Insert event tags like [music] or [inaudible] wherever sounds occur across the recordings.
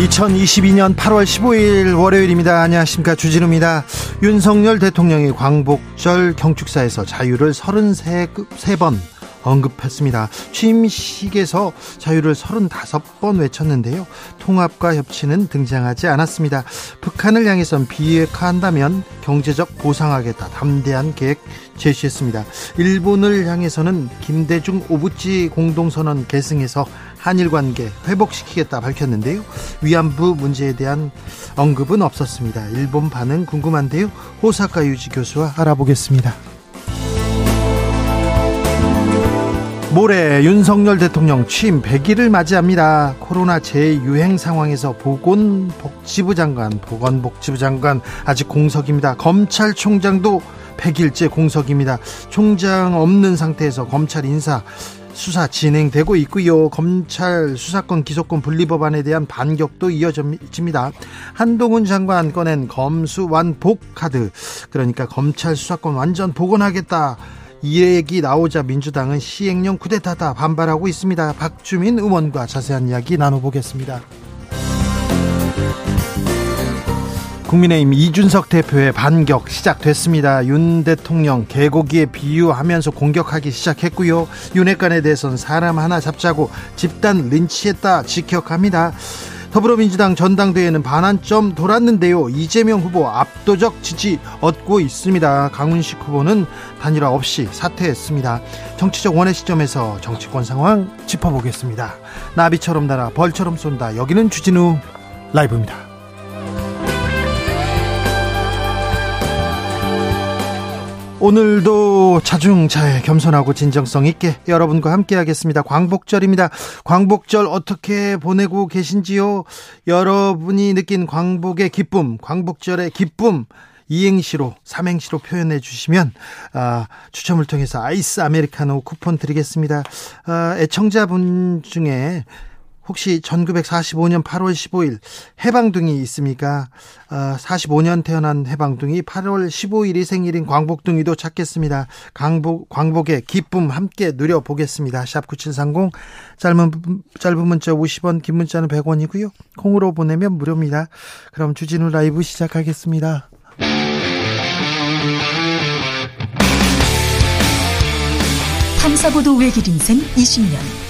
2022년 8월 15일 월요일입니다. 안녕하십니까. 주진우입니다. 윤석열 대통령이 광복절 경축사에서 자유를 33번 언급했습니다. 취임식에서 자유를 35번 외쳤는데요. 통합과 협치는 등장하지 않았습니다. 북한을 향해선 비핵화한다면 경제적 보상하겠다. 담대한 계획 제시했습니다. 일본을 향해서는 김대중 오부치 공동선언 계승해서 한일 관계 회복시키겠다 밝혔는데요. 위안부 문제에 대한 언급은 없었습니다. 일본 반응 궁금한데요. 호사카 유지 교수와 알아보겠습니다. 모레 윤석열 대통령 취임 100일을 맞이합니다. 코로나 재유행 상황에서 보건복지부 장관, 보건복지부 장관 아직 공석입니다. 검찰총장도 100일째 공석입니다. 총장 없는 상태에서 검찰 인사 수사 진행되고 있고요. 검찰 수사권 기소권 분리법안에 대한 반격도 이어집니다. 한동훈 장관 꺼낸 검수 완복 카드 그러니까 검찰 수사권 완전 복원하겠다. 이 얘기 나오자 민주당은 시행령 쿠데타다 반발하고 있습니다. 박주민 의원과 자세한 이야기 나눠보겠습니다. 국민의힘 이준석 대표의 반격 시작됐습니다. 윤 대통령 개고기에 비유하면서 공격하기 시작했고요. 윤핵관에 대해서는 사람 하나 잡자고 집단 린치했다 직격합니다. 더불어민주당 전당대회는 반환점 돌았는데요. 이재명 후보 압도적 지지 얻고 있습니다. 강훈식 후보는 단일화 없이 사퇴했습니다. 정치적 원의 시점에서 정치권 상황 짚어보겠습니다. 나비처럼 날아 벌처럼 쏜다. 여기는 주진우 라이브입니다. 오늘도 자중차에 겸손하고 진정성 있게 여러분과 함께 하겠습니다. 광복절입니다. 광복절 어떻게 보내고 계신지요? 여러분이 느낀 광복의 기쁨, 광복절의 기쁨, 이행시로 삼행시로 표현해 주시면 아, 추첨을 통해서 아이스 아메리카노 쿠폰 드리겠습니다. 아, 애청자분 중에 혹시 1945년 8월 15일 해방둥이 있습니까? 어, 45년 태어난 해방둥이 8월 15일이 생일인 광복둥이도 찾겠습니다. 광복, 광복의 기쁨 함께 누려보겠습니다. 샵 9730 짧은, 짧은 문자 50원 긴 문자는 100원이고요. 콩으로 보내면 무료입니다. 그럼 주진우 라이브 시작하겠습니다. 탐사보도 외길 인생 20년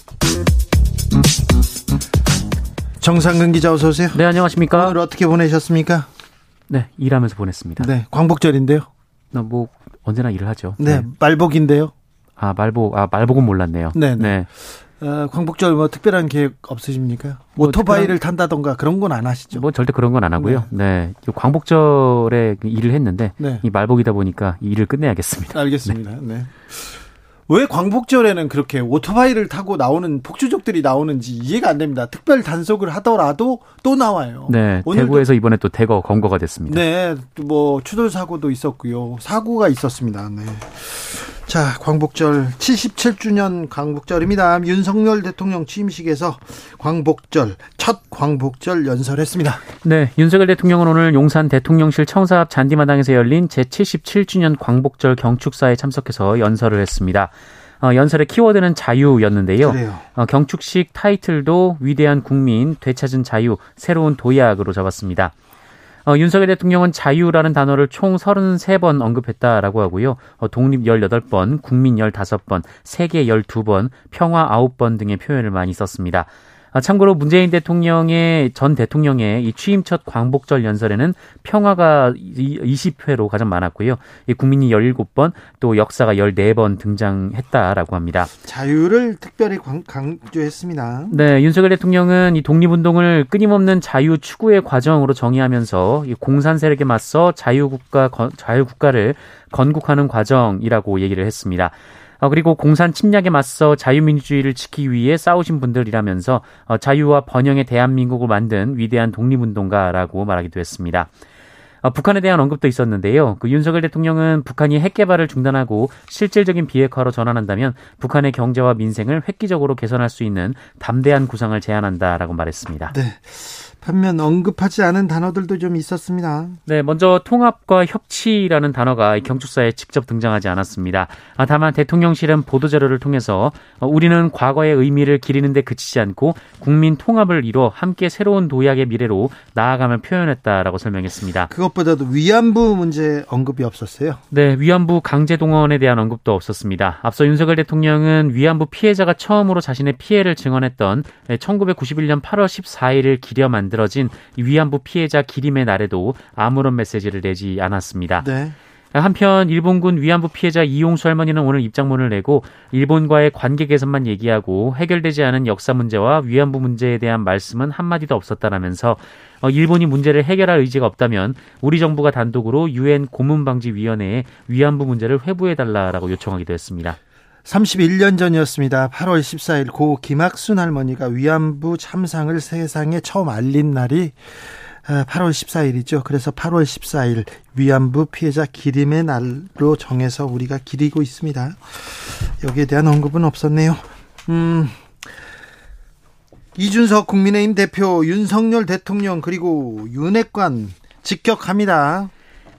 정상근 기자 어서 오세요. 네, 안녕하십니까? 오늘 어떻게 보내셨습니까? 네, 일하면서 보냈습니다. 네, 광복절인데요. 뭐 언제나 일을 하죠. 네, 네. 말복인데요. 아, 말복. 아, 말복은 몰랐네요. 네. 네. 네. 어, 광복절 뭐 특별한 계획 없으십니까? 뭐 오토바이를 특별한... 탄다던가 그런 건 안 하시죠? 뭐 절대 그런 건 안 하고요. 네. 네. 광복절에 일을 했는데 네. 이 말복이다 보니까 이 일을 끝내야겠습니다. 알겠습니다. 네. 네. 왜 광복절에는 그렇게 오토바이를 타고 나오는 폭주족들이 나오는지 이해가 안 됩니다. 특별 단속을 하더라도 또 나와요. 네. 대구에서 이번에 또 대거 검거가 됐습니다. 네. 뭐 추돌 사고도 있었고요. 사고가 있었습니다. 네. 자, 광복절 77주년 광복절입니다. 윤석열 대통령 취임식에서 광복절 첫 광복절 연설했습니다. 네, 윤석열 대통령은 오늘 용산 대통령실 청사 앞 잔디마당에서 열린 제77주년 광복절 경축사에 참석해서 연설을 했습니다. 어, 연설의 키워드는 자유였는데요. 어, 경축식 타이틀도 위대한 국민, 되찾은 자유, 새로운 도약으로 잡았습니다. 어, 윤석열 대통령은 자유라는 단어를 총 33번 언급했다라고 하고요. 어, 독립 18번, 국민 15번, 세계 12번, 평화 9번 등의 표현을 많이 썼습니다. 아, 참고로 문재인 대통령의 전 대통령의 이 취임 첫 광복절 연설에는 평화가 20회로 가장 많았고요. 이 국민이 17번 또 역사가 14번 등장했다라고 합니다. 자유를 특별히 강조했습니다. 네, 윤석열 대통령은 이 독립운동을 끊임없는 자유 추구의 과정으로 정의하면서 이 공산 세력에 맞서 자유국가 자유국가를 건국하는 과정이라고 얘기를 했습니다. 어, 그리고 공산 침략에 맞서 자유민주주의를 지키기 위해 싸우신 분들이라면서 어, 자유와 번영의 대한민국을 만든 위대한 독립운동가라고 말하기도 했습니다. 어, 북한에 대한 언급도 있었는데요. 그 윤석열 대통령은 북한이 핵 개발을 중단하고 실질적인 비핵화로 전환한다면 북한의 경제와 민생을 획기적으로 개선할 수 있는 담대한 구상을 제안한다라고 말했습니다. 네. 반면 언급하지 않은 단어들도 좀 있었습니다. 네, 먼저 통합과 협치라는 단어가 경축사에 직접 등장하지 않았습니다. 아, 다만 대통령실은 보도자료를 통해서 어, 우리는 과거의 의미를 기리는데 그치지 않고 국민 통합을 이뤄 함께 새로운 도약의 미래로 나아감을 표현했다라고 설명했습니다. 그것보다도 위안부 문제 언급이 없었어요. 네, 위안부 강제 동원에 대한 언급도 없었습니다. 앞서 윤석열 대통령은 위안부 피해자가 처음으로 자신의 피해를 증언했던 1991년 8월 14일을 기려 만든 만들어진 위안부 피해자 기림의 날에도 아무런 메시지를 내지 않았습니다. 네. 한편 일본군 위안부 피해자 이용수 할머니는 오늘 입장문을 내고 일본과의 관계 개선만 얘기하고 해결되지 않은 역사 문제와 위안부 문제에 대한 말씀은 한마디도 없었다라면서 어, 일본이 문제를 해결할 의지가 없다면 우리 정부가 단독으로 유엔 고문방지위원회에 위안부 문제를 회부해달라라고 요청하기도 했습니다. 31년 전이었습니다. 8월 14일 고 김학순 할머니가 위안부 참상을 세상에 처음 알린 날이 8월 아, 14일이죠. 그래서 8월 14일 위안부 피해자 기림의 날로 정해서 우리가 기리고 있습니다. 여기에 대한 언급은 없었네요. 음, 이준석 국민의힘 대표 윤석열 대통령 그리고 윤핵관 직격합니다.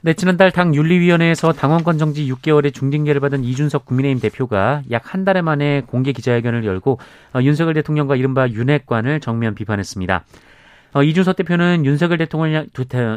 네, 지난달 당 윤리위원회에서 당원권 정지 6개월의 중징계를 받은 이준석 국민의힘 대표가 약 한달 만에 공개 기자회견을 열고 어, 윤석열 대통령과 이른바 윤핵관을 정면 비판했습니다. 어, 이준석 대표는 윤석열 대통령을,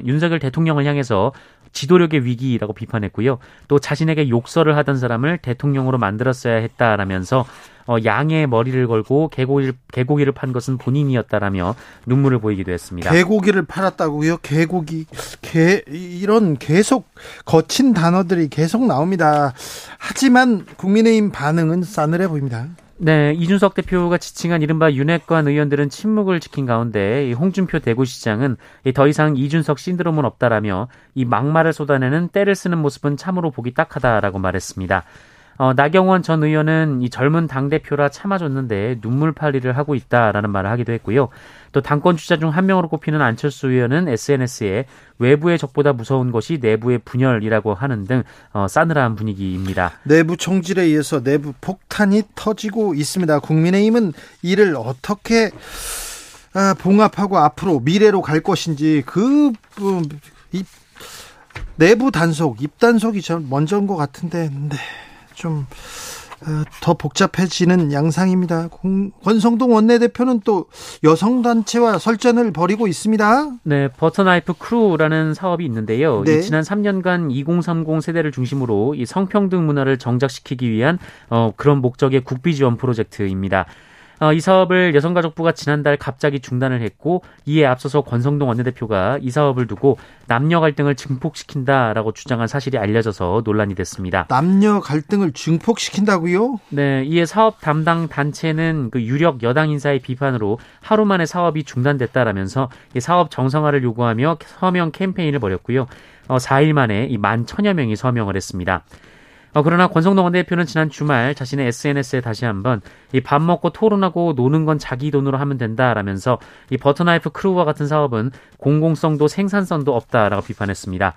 윤석열 대통령을 향해서 지도력의 위기라고 비판했고요. 또 자신에게 욕설을 하던 사람을 대통령으로 만들었어야 했다라면서 어, 양의 머리를 걸고 개고기를, 개고기를 판 것은 본인이었다라며 눈물을 보이기도 했습니다. 개고기를 팔았다고요? 개고기, 개, 이런 계속 거친 단어들이 계속 나옵니다. 하지만 국민의힘 반응은 싸늘해 보입니다. 네, 이준석 대표가 지칭한 이른바 윤핵관 의원들은 침묵을 지킨 가운데 홍준표 대구시장은 더 이상 이준석 신드롬은 없다라며 이 막말을 쏟아내는 때를 쓰는 모습은 참으로 보기 딱하다라고 말했습니다. 어, 나경원 전 의원은 이 젊은 당대표라 참아줬는데 눈물팔이를 하고 있다라는 말을 하기도 했고요. 또 당권 주자 중 한 명으로 꼽히는 안철수 의원은 SNS에 외부의 적보다 무서운 것이 내부의 분열이라고 하는 등 어, 싸늘한 분위기입니다. 내부 총질에 의해서 내부 폭탄이 터지고 있습니다. 국민의힘은 이를 어떻게 아, 봉합하고 앞으로 미래로 갈 것인지 그 음, 이, 내부 단속, 입단속이 전 먼저인 것 같은데 네. 좀더 어, 복잡해지는 양상입니다. 권성동 원내대표는 또 여성단체와 설전을 벌이고 있습니다. 네, 버터나이프 크루라는 사업이 있는데요. 네. 지난 3년간 2030 세대를 중심으로 이 성평등 문화를 정착시키기 위한 어, 그런 목적의 국비 지원 프로젝트입니다. 어, 이 사업을 여성가족부가 지난달 갑자기 중단을 했고 이에 앞서서 권성동 원내대표가 이 사업을 두고 남녀 갈등을 증폭시킨다라고 주장한 사실이 알려져서 논란이 됐습니다. 남녀 갈등을 증폭시킨다고요? 네, 이에 사업 담당 단체는 그 유력 여당 인사의 비판으로 하루 만에 사업이 중단됐다라면서 이 사업 정상화를 요구하며 서명 캠페인을 벌였고요. 어, 4일 만에 이 만 천여 명이 서명을 했습니다. 어, 그러나 권성동 원내대표는 지난 주말 자신의 SNS에 다시 한번 이 밥 먹고 토론하고 노는 건 자기 돈으로 하면 된다라면서 이 버터나이프 크루와 같은 사업은 공공성도 생산성도 없다라고 비판했습니다.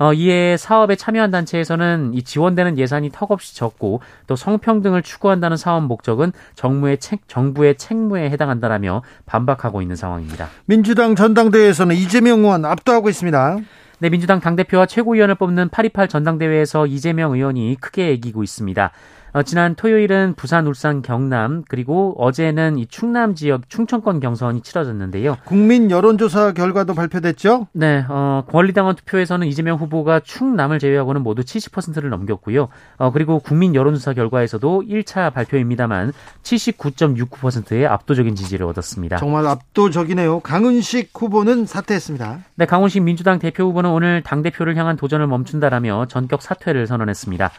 어, 이에 사업에 참여한 단체에서는 이 지원되는 예산이 턱없이 적고 또 성평등을 추구한다는 사업 목적은 정부의 책, 정부의 책무에 해당한다라며 반박하고 있는 상황입니다. 민주당 전당대회에서는 이재명 의원 압도하고 있습니다. 네, 민주당 당대표와 최고위원을 뽑는 828 전당대회에서 이재명 의원이 크게 이기고 있습니다. 어, 지난 토요일은 부산, 울산, 경남 그리고 어제는 이 충남 지역 충청권 경선이 치러졌는데요. 국민 여론조사 결과도 발표됐죠? 네, 어, 권리당원 투표에서는 이재명 후보가 충남을 제외하고는 모두 70%를 넘겼고요. 어, 그리고 국민 여론조사 결과에서도 1차 발표입니다만 79.69%의 압도적인 지지를 얻었습니다. 정말 압도적이네요. 강은식 후보는 사퇴했습니다. 네, 강원식 민주당 대표 후보는 오늘 당 대표를 향한 도전을 멈춘다라며 전격 사퇴를 선언했습니다.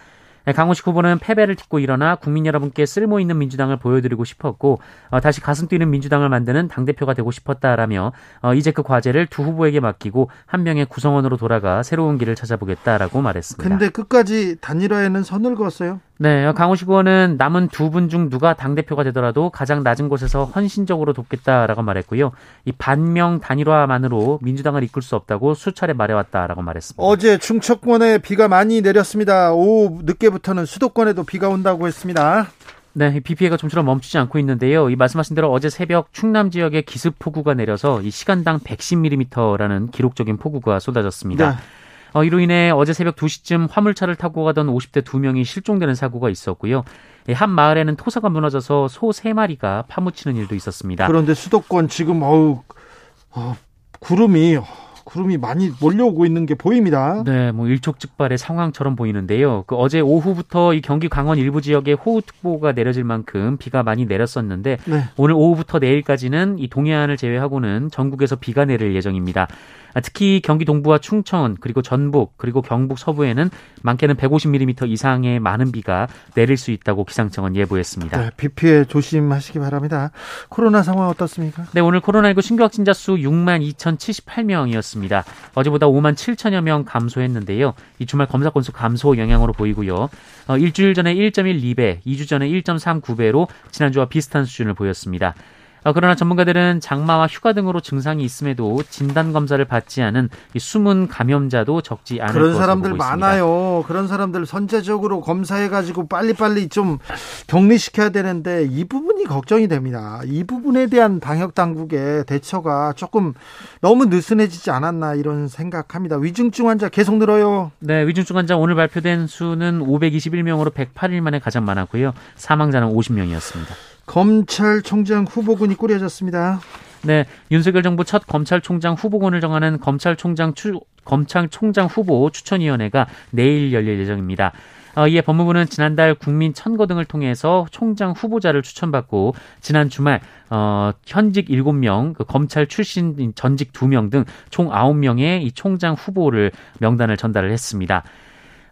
네, 강호식 후보는 패배를 딛고 일어나 국민 여러분께 쓸모 있는 민주당을 보여드리고 싶었고 어, 다시 가슴 뛰는 민주당을 만드는 당 대표가 되고 싶었다라며 어, 이제 그 과제를 두 후보에게 맡기고 한 명의 구성원으로 돌아가 새로운 길을 찾아보겠다라고 말했습니다. 근데 끝까지 단일화에는 선을 그었어요? 네, 강호식 의원은 남은 두 분 중 누가 당대표가 되더라도 가장 낮은 곳에서 헌신적으로 돕겠다라고 말했고요. 이 반명 단일화만으로 민주당을 이끌 수 없다고 수차례 말해왔다라고 말했습니다. 어제 충청권에 비가 많이 내렸습니다. 오후 늦게부터는 수도권에도 비가 온다고 했습니다. 네, 비 피해가 좀처럼 멈추지 않고 있는데요. 이 말씀하신 대로 어제 새벽 충남 지역에 기습 폭우가 내려서 이 시간당 110mm라는 기록적인 폭우가 쏟아졌습니다. 네. 어, 이로 인해 어제 새벽 2시쯤 화물차를 타고 가던 50대 2명이 실종되는 사고가 있었고요. 예, 한 마을에는 토사가 무너져서 소 3마리가 파묻히는 일도 있었습니다. 그런데 수도권 지금 어우 어, 구름이 구름이 많이 몰려오고 있는 게 보입니다. 네, 뭐 일촉즉발의 상황처럼 보이는데요. 그 어제 오후부터 이 경기 강원 일부 지역에 호우특보가 내려질 만큼 비가 많이 내렸었는데 네. 오늘 오후부터 내일까지는 이 동해안을 제외하고는 전국에서 비가 내릴 예정입니다. 아, 특히 경기 동부와 충청 그리고 전북 그리고 경북 서부에는 많게는 150mm 이상의 많은 비가 내릴 수 있다고 기상청은 예보했습니다. 네, 비 피해 조심하시기 바랍니다. 코로나 상황 어떻습니까? 네, 오늘 코로나19 신규 확진자 수 6만 2,078명이었습니다. 어제보다 5만 7천여 명 감소했는데요. 이 주말 검사 건수 감소 영향으로 보이고요. 어, 일주일 전에 1.12배, 2주 전에 1.39배로 지난주와 비슷한 수준을 보였습니다. 어, 그러나 전문가들은 장마와 휴가 등으로 증상이 있음에도 진단 검사를 받지 않은 숨은 감염자도 적지 않을 그런 사람들 많아요. 그런 사람들 선제적으로 검사해 가지고 빨리빨리 좀 격리시켜야 되는데 이 부분이 걱정이 됩니다. 이 부분에 대한 방역 당국의 대처가 조금 너무 느슨해지지 않았나 이런 생각합니다. 위중증 환자 계속 늘어요. 네, 위중증 환자 오늘 발표된 수는 521명으로 108일 만에 가장 많았고요. 사망자는 50명이었습니다. 검찰총장 후보군이 꾸려졌습니다. 네, 윤석열 정부 첫 검찰총장 후보군을 정하는 검찰총장 추, 검찰총장 후보 추천위원회가 내일 열릴 예정입니다. 어, 이에 법무부는 지난달 국민 천거 등을 통해서 총장 후보자를 추천받고 지난 주말 어, 현직 7명, 그 검찰 출신 전직 2명 등 총 9명의 이 총장 후보를 명단을 전달을 했습니다.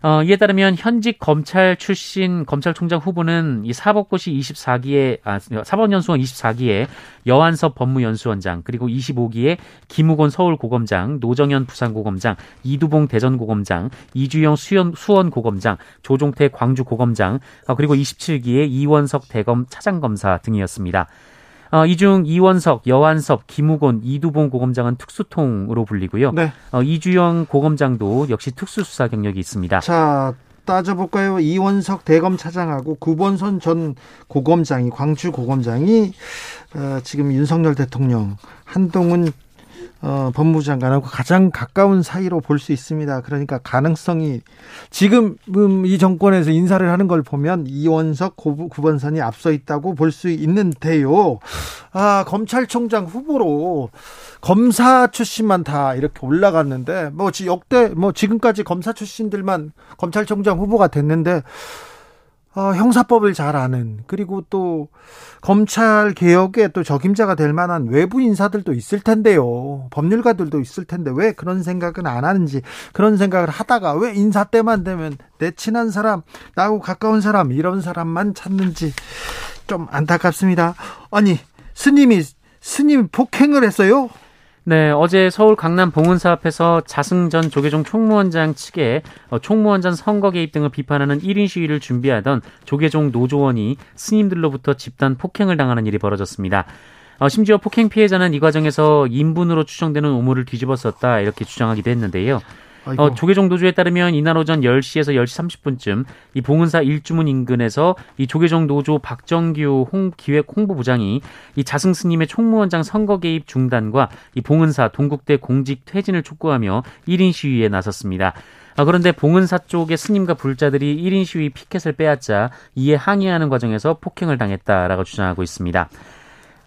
어, 이에 따르면 현직 검찰 출신 검찰총장 후보는 이 사법고시 24기에 아, 사법연수원 24기에 여한섭 법무연수원장 그리고 25기에 김우곤 서울고검장, 노정현 부산고검장, 이두봉 대전고검장, 이주영 수원, 수원고검장, 조종태 광주고검장 어, 그리고 27기에 이원석 대검 차장검사 등이었습니다. 어, 이중 이원석, 여완섭, 김우곤, 이두봉 고검장은 특수통으로 불리고요. 네. 어, 이주영 고검장도 역시 특수수사 경력이 있습니다. 자, 따져볼까요? 이원석 대검 차장하고 구본선 전 고검장이 광주 고검장이 어, 지금 윤석열 대통령 한동훈 어, 법무장관하고 가장 가까운 사이로 볼 수 있습니다. 그러니까 가능성이 지금 음, 이 정권에서 인사를 하는 걸 보면 이원석 구본선이 앞서 있다고 볼 수 있는데요. 아, 검찰총장 후보로 검사 출신만 다 이렇게 올라갔는데 뭐 역대 뭐 지금까지 검사 출신들만 검찰총장 후보가 됐는데 어, 형사법을 잘 아는 그리고 또 검찰 개혁에 또 적임자가 될 만한 외부 인사들도 있을 텐데요. 법률가들도 있을 텐데 왜 그런 생각은 안 하는지 그런 생각을 하다가 왜 인사 때만 되면 내 친한 사람 나하고 가까운 사람 이런 사람만 찾는지 좀 안타깝습니다. 아니 스님이 스님 폭행을 했어요? 네, 어제 서울 강남 봉은사 앞에서 자승전 조계종 총무원장 측에 어, 총무원장 선거 개입 등을 비판하는 1인 시위를 준비하던 조계종 노조원이 스님들로부터 집단 폭행을 당하는 일이 벌어졌습니다. 어, 심지어 폭행 피해자는 이 과정에서 인분으로 추정되는 우물을 뒤집었었다 이렇게 주장하기도 했는데요. 어, 조계종 노조에 따르면 이날 오전 10시에서 10시 30분쯤 이 봉은사 일주문 인근에서 이 조계종 노조 박정규 홍, 기획 홍보부장이 이 자승 스님의 총무원장 선거 개입 중단과 이 봉은사 동국대 공직 퇴진을 촉구하며 1인 시위에 나섰습니다. 아, 그런데 봉은사 쪽의 스님과 불자들이 1인 시위 피켓을 빼앗자 이에 항의하는 과정에서 폭행을 당했다라고 주장하고 있습니다.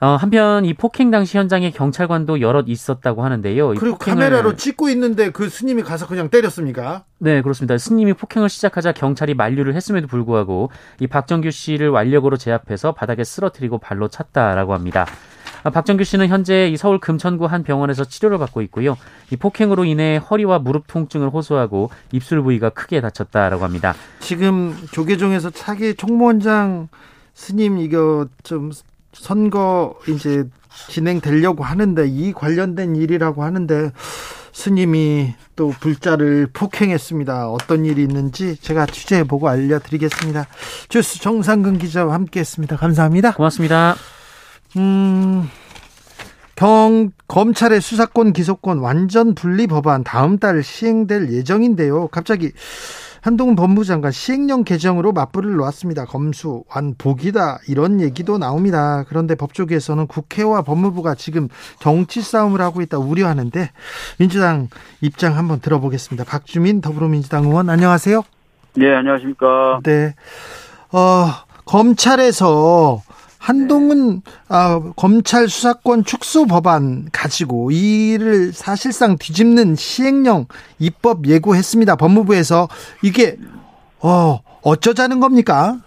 어, 한편 이 폭행 당시 현장에 경찰관도 여럿 있었다고 하는데요. 그리고. 카메라로 찍고 있는데 그 스님이 가서 그냥 때렸습니까? 네, 그렇습니다. 스님이 폭행을 시작하자 경찰이 만류를 했음에도 불구하고 이 박정규 씨를 완력으로 제압해서 바닥에 쓰러뜨리고 발로 찼다라고 합니다. 아, 박정규 씨는 현재 이 서울 금천구 한 병원에서 치료를 받고 있고요. 이 폭행으로 인해 허리와 무릎 통증을 호소하고 입술 부위가 크게 다쳤다라고 합니다. 지금 조계종에서 차기 총무원장 스님 이거 좀 선거 이제 진행되려고 하는데 이 관련된 일이라고 하는데 스님이 또 불자를 폭행했습니다. 어떤 일이 있는지 제가 취재해 보고 알려드리겠습니다. 주스 정상근 기자와 함께했습니다. 감사합니다. 고맙습니다. 음, 경 검찰의 수사권 기소권 완전 분리 법안 다음 달 시행될 예정인데요. 갑자기 한동훈 법무장관 시행령 개정으로 맞불을 놓았습니다. 검수 완복이다 이런 얘기도 나옵니다. 그런데 법조계에서는 국회와 법무부가 지금 정치 싸움을 하고 있다 우려하는데 민주당 입장 한번 들어보겠습니다. 박주민 더불어민주당 의원 안녕하세요. 네 안녕하십니까. 네. 어, 검찰에서 한동훈 아, 검찰 수사권 축소 법안 가지고 이를 사실상 뒤집는 시행령 입법 예고했습니다. 법무부에서 이게 어 어쩌자는 겁니까?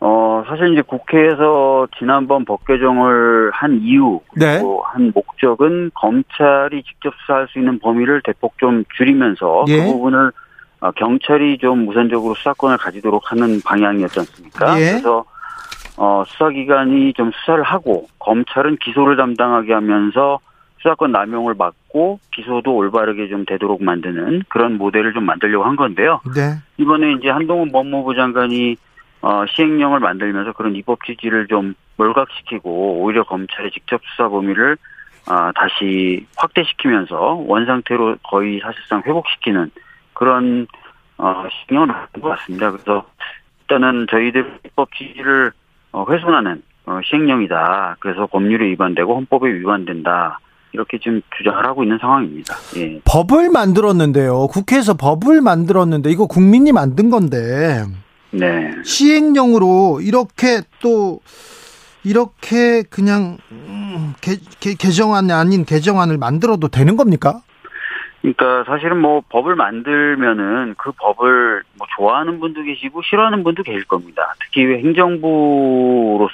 어 사실 이제 국회에서 지난번 법 개정을 한 이유 네. 그리고 네. 한 목적은 검찰이 직접 수사할 수 있는 범위를 대폭 좀 줄이면서 그 예. 그 부분을 어, 경찰이 좀 우선적으로 수사권을 가지도록 하는 방향이었지 않습니까? 예. 그래서 어, 수사기관이 좀 수사를 하고 검찰은 기소를 담당하게 하면서 수사권 남용을 막고 기소도 올바르게 좀 되도록 만드는 그런 모델을 좀 만들려고 한 건데요. 네. 이번에 이제 한동훈 법무부 장관이 어, 시행령을 만들면서 그런 입법 취지를 좀 몰각시키고 오히려 검찰의 직접 수사 범위를 어, 다시 확대시키면서 원상태로 거의 사실상 회복시키는 그런 어, 시행령을 만든 것 같습니다. 그래서 일단은 저희들 입법 취지를 어, 훼손하는 어, 시행령이다. 그래서 법률에 위반되고 헌법에 위반된다. 이렇게 지금 주장을 하고 있는 상황입니다. 예. 법을 만들었는데요. 국회에서 법을 만들었는데 이거 국민이 만든 건데. 네. 시행령으로 이렇게 또 이렇게 그냥 음, 개, 개, 개정안 아닌 개정안을 만들어도 되는 겁니까? 그러니까 사실은 뭐 법을 만들면은 그 법을 뭐 좋아하는 분도 계시고 싫어하는 분도 계실 겁니다. 특히 행정부로서도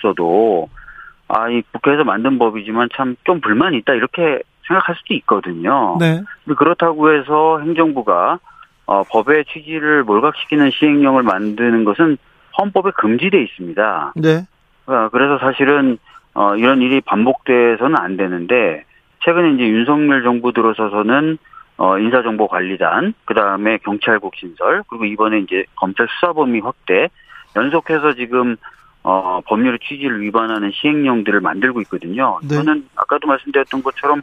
아, 이 국회에서 만든 법이지만 참 좀 불만이 있다 이렇게 생각할 수도 있거든요. 네. 그렇다고 해서 행정부가 어, 법의 취지를 몰각시키는 시행령을 만드는 것은 헌법에 금지돼 있습니다. 네. 어, 그래서 사실은 어, 이런 일이 반복돼서는 안 되는데 최근에 이제 윤석열 정부 들어서서는 어, 인사정보관리단, 그 다음에 경찰국 신설, 그리고 이번에 이제 검찰 수사 범위 확대, 연속해서 지금, 어, 법률의 취지를 위반하는 시행령들을 만들고 있거든요. 네. 저는 아까도 말씀드렸던 것처럼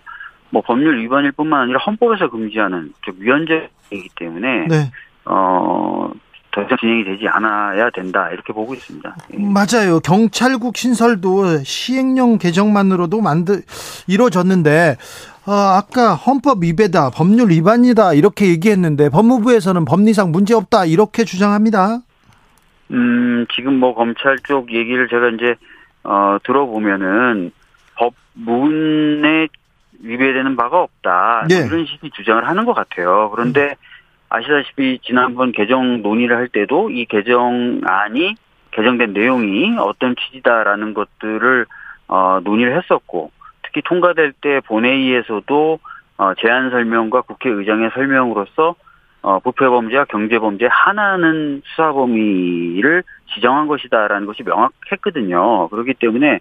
뭐 법률 위반일 뿐만 아니라 헌법에서 금지하는 즉 위헌죄이기 때문에, 네. 어, 더 이상 진행이 되지 않아야 된다 이렇게 보고 있습니다. 예. 맞아요. 경찰국 신설도 시행령 개정만으로도 만들 이루어졌는데 어, 아까 헌법 위배다, 법률 위반이다 이렇게 얘기했는데 법무부에서는 법리상 문제 없다 이렇게 주장합니다. 음, 지금 뭐 검찰 쪽 얘기를 제가 이제 어, 들어보면은 법문에 위배되는 바가 없다 네. 이런 식의 주장을 하는 것 같아요. 그런데 아시다시피 지난번 개정 논의를 할 때도 이 개정안이 개정된 내용이 어떤 취지다라는 것들을 어, 논의를 했었고 특히 통과될 때 본회의에서도 어, 제안 설명과 국회의장의 설명으로서 어, 부패범죄와 경제범죄 하나는 수사 범위를 지정한 것이다라는 것이 명확했거든요. 그렇기 때문에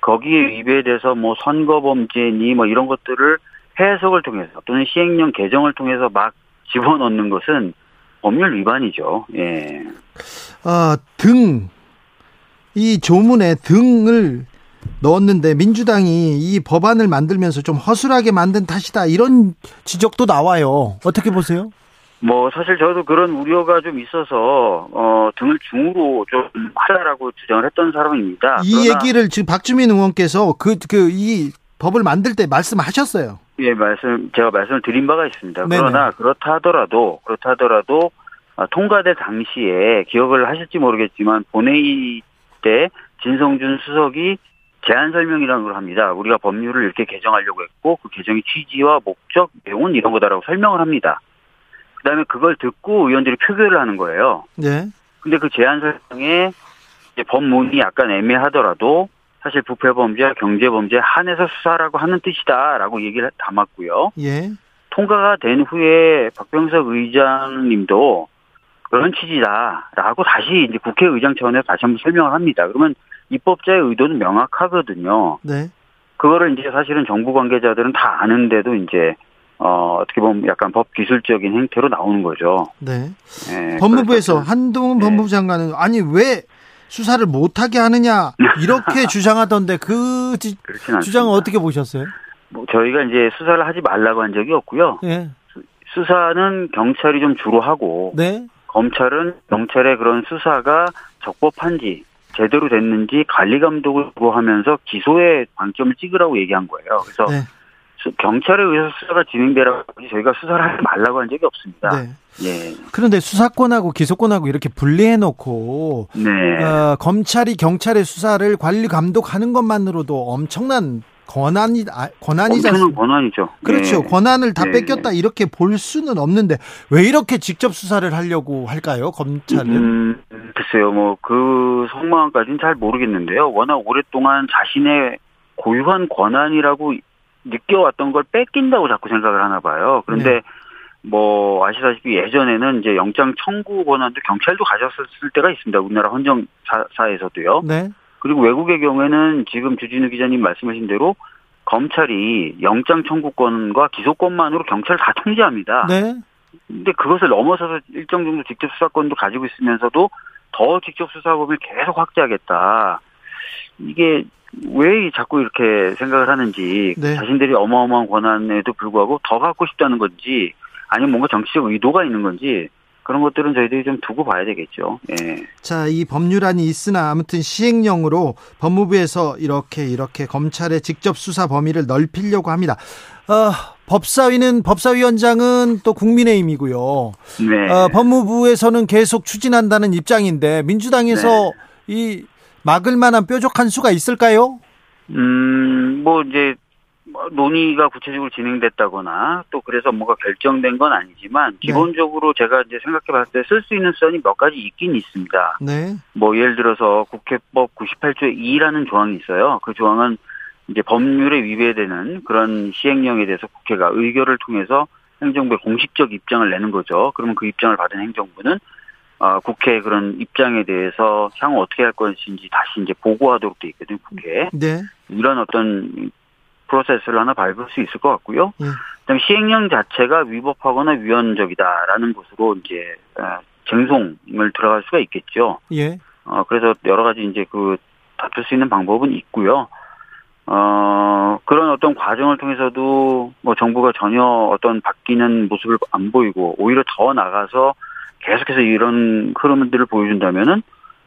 거기에 위배돼서 뭐 선거범죄니 뭐 이런 것들을 해석을 통해서 또는 시행령 개정을 통해서 막 집어넣는 것은 법률 위반이죠. 예. 아, 등. 이 조문에 등을 넣었는데 민주당이 이 법안을 만들면서 좀 허술하게 만든 탓이다 이런 지적도 나와요. 어떻게 보세요? 뭐 사실 저도 그런 우려가 좀 있어서 어 등을 중으로 좀 하라라고 주장을 했던 사람입니다. 이 얘기를 지금 박주민 의원께서 그 그 이 법을 만들 때 말씀하셨어요. 예, 말씀 제가 말씀을 드린 바가 있습니다. 네네. 그러나 그렇다 하더라도 그렇다 하더라도 아, 통과될 당시에 기억을 하실지 모르겠지만 본회의 때 진성준 수석이 제안 설명이라는 걸 합니다. 우리가 법률을 이렇게 개정하려고 했고 그 개정의 취지와 목적, 내용은 이런 거다라고 설명을 합니다. 그다음에 그걸 듣고 의원들이 표결을 하는 거예요. 네. 근데 그 제안 설명에 법문이 약간 애매하더라도 사실 부패 범죄와 경제 범죄 한해서 수사라고 하는 뜻이다라고 얘기를 담았고요. 예. 통과가 된 후에 박병석 의장님도 그런 취지다라고 다시 이제 국회의장 차원에서 다시 한번 설명을 합니다. 그러면 입법자의 의도는 명확하거든요. 네. 그거를 이제 사실은 정부 관계자들은 다 아는데도 이제 어, 어떻게 보면 약간 법 기술적인 행태로 나오는 거죠. 네. 네 법무부에서 한동훈 네. 법무부 장관은 아니 왜 수사를 못하게 하느냐 [laughs] 이렇게 주장하던데 그 지, 주장은 어떻게 보셨어요? 뭐 저희가 이제 수사를 하지 말라고 한 적이 없고요. 네. 수사는 경찰이 좀 주로 하고 네. 검찰은 경찰의 그런 수사가 적법한지 제대로 됐는지 관리 감독을 하면서 기소에 방점을 찍으라고 얘기한 거예요. 그래서 네. 경찰에 의해서 수사가 진행되라고 저희가 수사를 하지 말라고 한 적이 없습니다. 네. 예. 그런데 수사권하고 기소권하고 이렇게 분리해 놓고 네. 어, 검찰이 경찰의 수사를 관리 감독하는 것만으로도 엄청난 권한이 아, 권한이잖아요. 권한이죠. 그렇죠. 네. 권한을 다 네. 뺏겼다 이렇게 볼 수는 없는데 왜 이렇게 직접 수사를 하려고 할까요? 검찰은? 음, 글쎄요. 뭐 그 속마음까지는 잘 모르겠는데요. 워낙 오랫동안 자신의 고유한 권한이라고 느껴왔던 걸 뺏긴다고 자꾸 생각을 하나 봐요. 그런데 네. 뭐 아시다시피 예전에는 이제 영장 청구 권한도 경찰도 가졌을 때가 있습니다. 우리나라 헌정사에서도요. 네. 그리고 외국의 경우에는 지금 주진우 기자님 말씀하신 대로 검찰이 영장 청구권과 기소권만으로 경찰을 다 통제합니다. 네. 근데 그것을 넘어서서 일정 정도 직접 수사권도 가지고 있으면서도 더 직접 수사 범위를 계속 확대하겠다. 이게 왜 자꾸 이렇게 생각을 하는지 네. 자신들이 어마어마한 권한에도 불구하고 더 갖고 싶다는 건지 아니면 뭔가 정치적 의도가 있는 건지 그런 것들은 저희들이 좀 두고 봐야 되겠죠. 예. 자, 이 법률안이 있으나 아무튼 시행령으로 법무부에서 이렇게 이렇게 검찰의 직접 수사 범위를 넓히려고 합니다. 어, 법사위는 법사위원장은 또 국민의힘이고요. 네. 어, 법무부에서는 계속 추진한다는 입장인데 민주당에서 네. 이 막을 만한 뾰족한 수가 있을까요? 음, 뭐 이제 논의가 구체적으로 진행됐다거나 또 그래서 뭔가 결정된 건 아니지만 네. 기본적으로 네. 제가 이제 생각해 봤을 때 쓸 수 있는 수단이 몇 가지 있긴 있습니다. 네. 뭐 예를 들어서 국회법 98조의 2라는 조항이 있어요. 그 조항은 이제 법률에 위배되는 그런 시행령에 대해서 국회가 의결을 통해서 행정부에 공식적 입장을 내는 거죠. 그러면 그 입장을 받은 행정부는 어, 국회 그런 입장에 대해서 향후 어떻게 할 것인지 다시 이제 보고하도록 돼 있거든요, 국회에. 네. 이런 어떤 프로세스를 하나 밟을 수 있을 것 같고요. 네. 그다음에 시행령 자체가 위법하거나 위헌적이다라는 것으로 이제 어, 쟁송을 들어갈 수가 있겠죠. 예. 어, 그래서 여러 가지 이제 그 다툴 수 있는 방법은 있고요. 어, 그런 어떤 과정을 통해서도 뭐 정부가 전혀 어떤 바뀌는 모습을 안 보이고 오히려 더 나가서 계속해서 이런 흐름들을 보여준다면은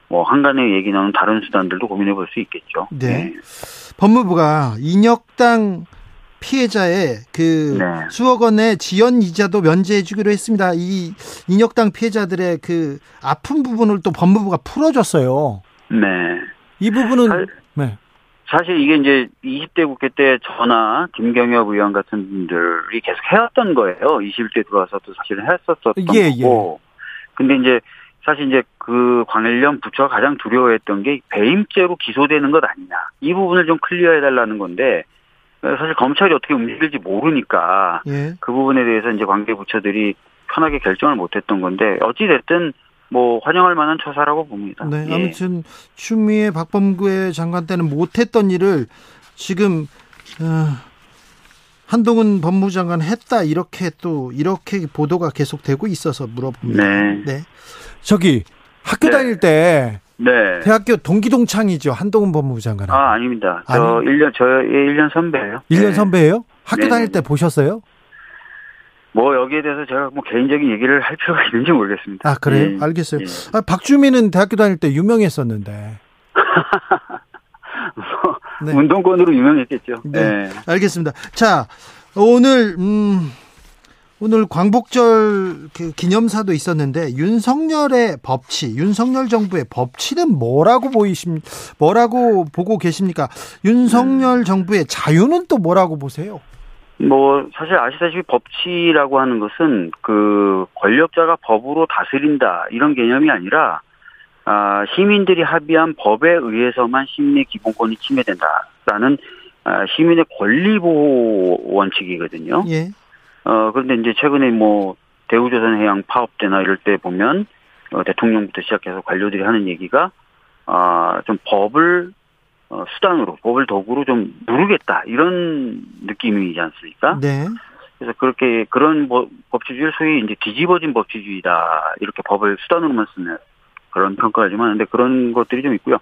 뭐 한간의 얘기 나오는 다른 수단들도 고민해 볼 수 있겠죠. 네. 네. 법무부가 인혁당 피해자의 그 네. 수억 원의 지연 이자도 면제해 주기로 했습니다. 이 인혁당 피해자들의 그 아픈 부분을 또 법무부가 풀어줬어요. 네. 이 부분은 사, 네. 사실 이게 이제 20대 국회 때 저나 김경엽 의원 같은 분들이 계속 해왔던 거예요. 21대 들어와서도 사실은 했었었던 예, 거고. 예. 근데 이제 사실 이제 그 관련 부처가 가장 두려워했던 게 배임죄로 기소되는 것 아니냐. 이 부분을 좀 클리어해 달라는 건데 사실 검찰이 어떻게 움직일지 모르니까 예. 그 부분에 대해서 이제 관계 부처들이 편하게 결정을 못 했던 건데 어찌 됐든 뭐 환영할 만한 처사라고 봅니다. 네, 예. 아무튼 추미애 박범계 장관 때는 못했던 일을 지금 어, 한동훈 법무부 장관 했다 이렇게 또 이렇게 보도가 계속되고 있어서 물어봅니다. 네. 네. 저기 학교 네. 다닐 때 네. 대학교 동기 동창이죠. 한동훈 법무부 장관. 아, 아닙니다. 저 아니. 1년 저의 1년 선배예요. 1년 네. 선배예요? 학교 네. 다닐 때 보셨어요? 뭐 여기에 대해서 제가 뭐 개인적인 얘기를 할 필요가 [laughs] 있는지 모르겠습니다. 아 그래요? 예. 알겠어요. 예. 아, 박주민은 대학교 다닐 때 유명했었는데. [laughs] 뭐 네. 운동권으로 유명했겠죠. 네. 네. 알겠습니다. 자 오늘 음 오늘 광복절 그 기념사도 있었는데 윤석열의 법치, 윤석열 정부의 법치는 뭐라고 보이십 뭐라고 보고 계십니까? 윤석열 음. 정부의 자유는 또 뭐라고 보세요? 뭐 사실 아시다시피 법치라고 하는 것은 그 권력자가 법으로 다스린다 이런 개념이 아니라 아, 시민들이 합의한 법에 의해서만 시민의 기본권이 침해된다라는 아, 시민의 권리 보호 원칙이거든요. 예. 어 그런데 이제 최근에 뭐 대우조선 해양 파업 때나 이럴 때 보면 어, 대통령부터 시작해서 관료들이 하는 얘기가 아좀 법을 어, 수단으로 법을 도구로 좀 누르겠다 이런 느낌이지 않습니까? 네. 그래서 그렇게 그런 뭐 법치주의를 소위 이제 뒤집어진 법치주의다 이렇게 법을 수단으로만 쓰는 그런 평가가 좀 하는데 그런 것들이 좀 있고요.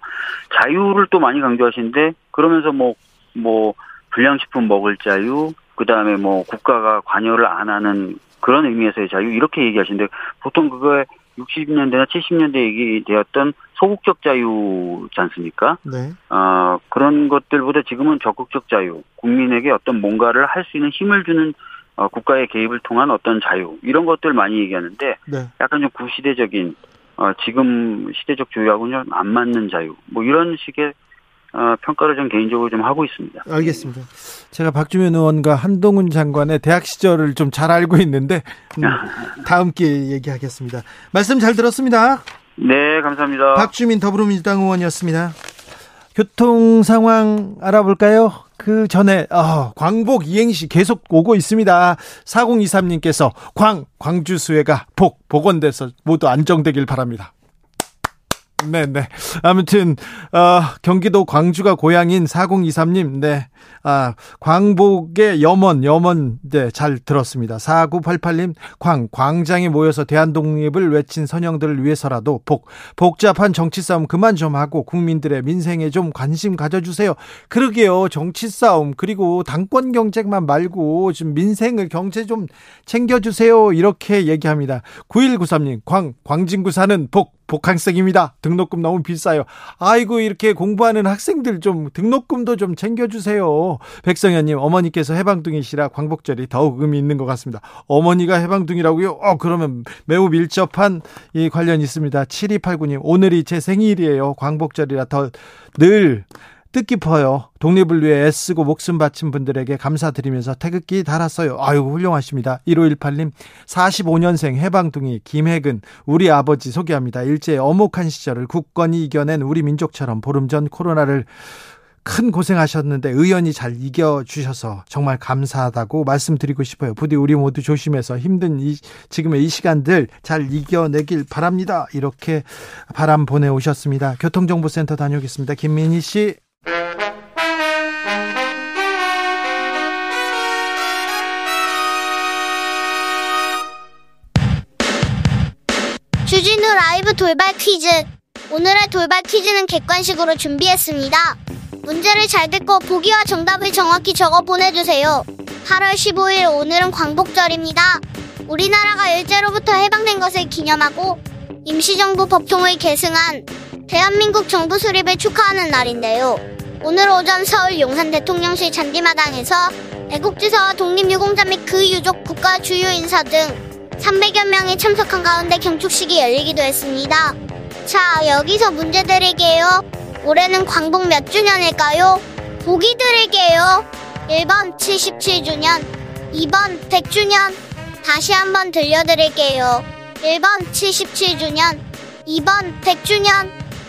자유를 또 많이 강조하시는데 그러면서 뭐뭐 뭐 불량식품 먹을 자유, 그 다음에 뭐 국가가 관여를 안 하는 그런 의미에서의 자유 이렇게 얘기하시는데 보통 그거에 60년대나 70년대 얘기되었던 소극적 자유지 않습니까? 네. 어, 그런 것들보다 지금은 적극적 자유, 국민에게 어떤 뭔가를 할 수 있는 힘을 주는 어, 국가의 개입을 통한 어떤 자유 이런 것들 많이 얘기하는데 네. 약간 좀 구시대적인 어, 지금 시대적 주의하고는 안 맞는 자유 뭐 이런 식의 어, 평가를 좀 개인적으로 좀 하고 있습니다. 알겠습니다. 제가 박주면 의원과 한동훈 장관의 대학 시절을 좀 잘 알고 있는데 음, [laughs] 다음 기회에 얘기하겠습니다. 말씀 잘 들었습니다. 네, 감사합니다. 박주민 더불어민주당 의원이었습니다. 교통 상황 알아볼까요? 그 전에 어, 광복 이행시 계속 오고 있습니다. 4023님께서 광 광주 수해가 복 복원돼서 모두 안정되길 바랍니다. 네, 네. 아무튼 어, 경기도 광주가 고향인 4023님, 네. 아, 광복의 염원, 염원, 네, 잘 들었습니다. 4988님, 광, 광장에 모여서 대한독립을 외친 선영들을 위해서라도 복, 복잡한 정치 싸움 그만 좀 하고 국민들의 민생에 좀 관심 가져주세요. 그러게요. 정치 싸움, 그리고 당권 경쟁만 말고 좀 민생을 경제 좀 챙겨주세요. 이렇게 얘기합니다. 9193님, 광, 광진구 사는 복, 복학생입니다. 등록금 너무 비싸요. 아이고, 이렇게 공부하는 학생들 좀 등록금도 좀 챙겨주세요. 백성현님, 어머니께서 해방둥이시라 광복절이 더욱 의미 있는 것 같습니다. 어머니가 해방둥이라고요? 어, 그러면 매우 밀접한 이 관련이 있습니다. 7289님, 오늘이 제 생일이에요. 광복절이라 더늘 뜻깊어요. 독립을 위해 애쓰고 목숨 바친 분들에게 감사드리면서 태극기 달았어요. 아유, 훌륭하십니다. 1518님, 45년생 해방둥이 김혜근, 우리 아버지 소개합니다. 일제 어목한 시절을 굳건히 이겨낸 우리 민족처럼 보름 전 코로나를 큰 고생하셨는데 의원이 잘 이겨주셔서 정말 감사하다고 말씀드리고 싶어요. 부디 우리 모두 조심해서 힘든 이, 지금의 이 시간들 잘 이겨내길 바랍니다. 이렇게 바람 보내오셨습니다. 교통정보센터 다녀오겠습니다. 김민희 씨. 주진우 라이브 돌발 퀴즈. 오늘의 돌발 퀴즈는 객관식으로 준비했습니다. 문제를 잘 듣고 보기와 정답을 정확히 적어 보내주세요. 8월 15일 오늘은 광복절입니다. 우리나라가 일제로부터 해방된 것을 기념하고 임시정부 법통을 계승한 대한민국 정부 수립을 축하하는 날인데요. 오늘 오전 서울 용산 대통령실 잔디마당에서 애국지사와 독립유공자 및 그 유족 국가 주요 인사 등 300여 명이 참석한 가운데 경축식이 열리기도 했습니다. 자, 여기서 문제 드릴게요. 올해는 광복 몇 주년일까요? 보기 드릴게요. 1번 77주년, 2번 100주년. 다시 한번 들려드릴게요. 1번 77주년, 2번 100주년.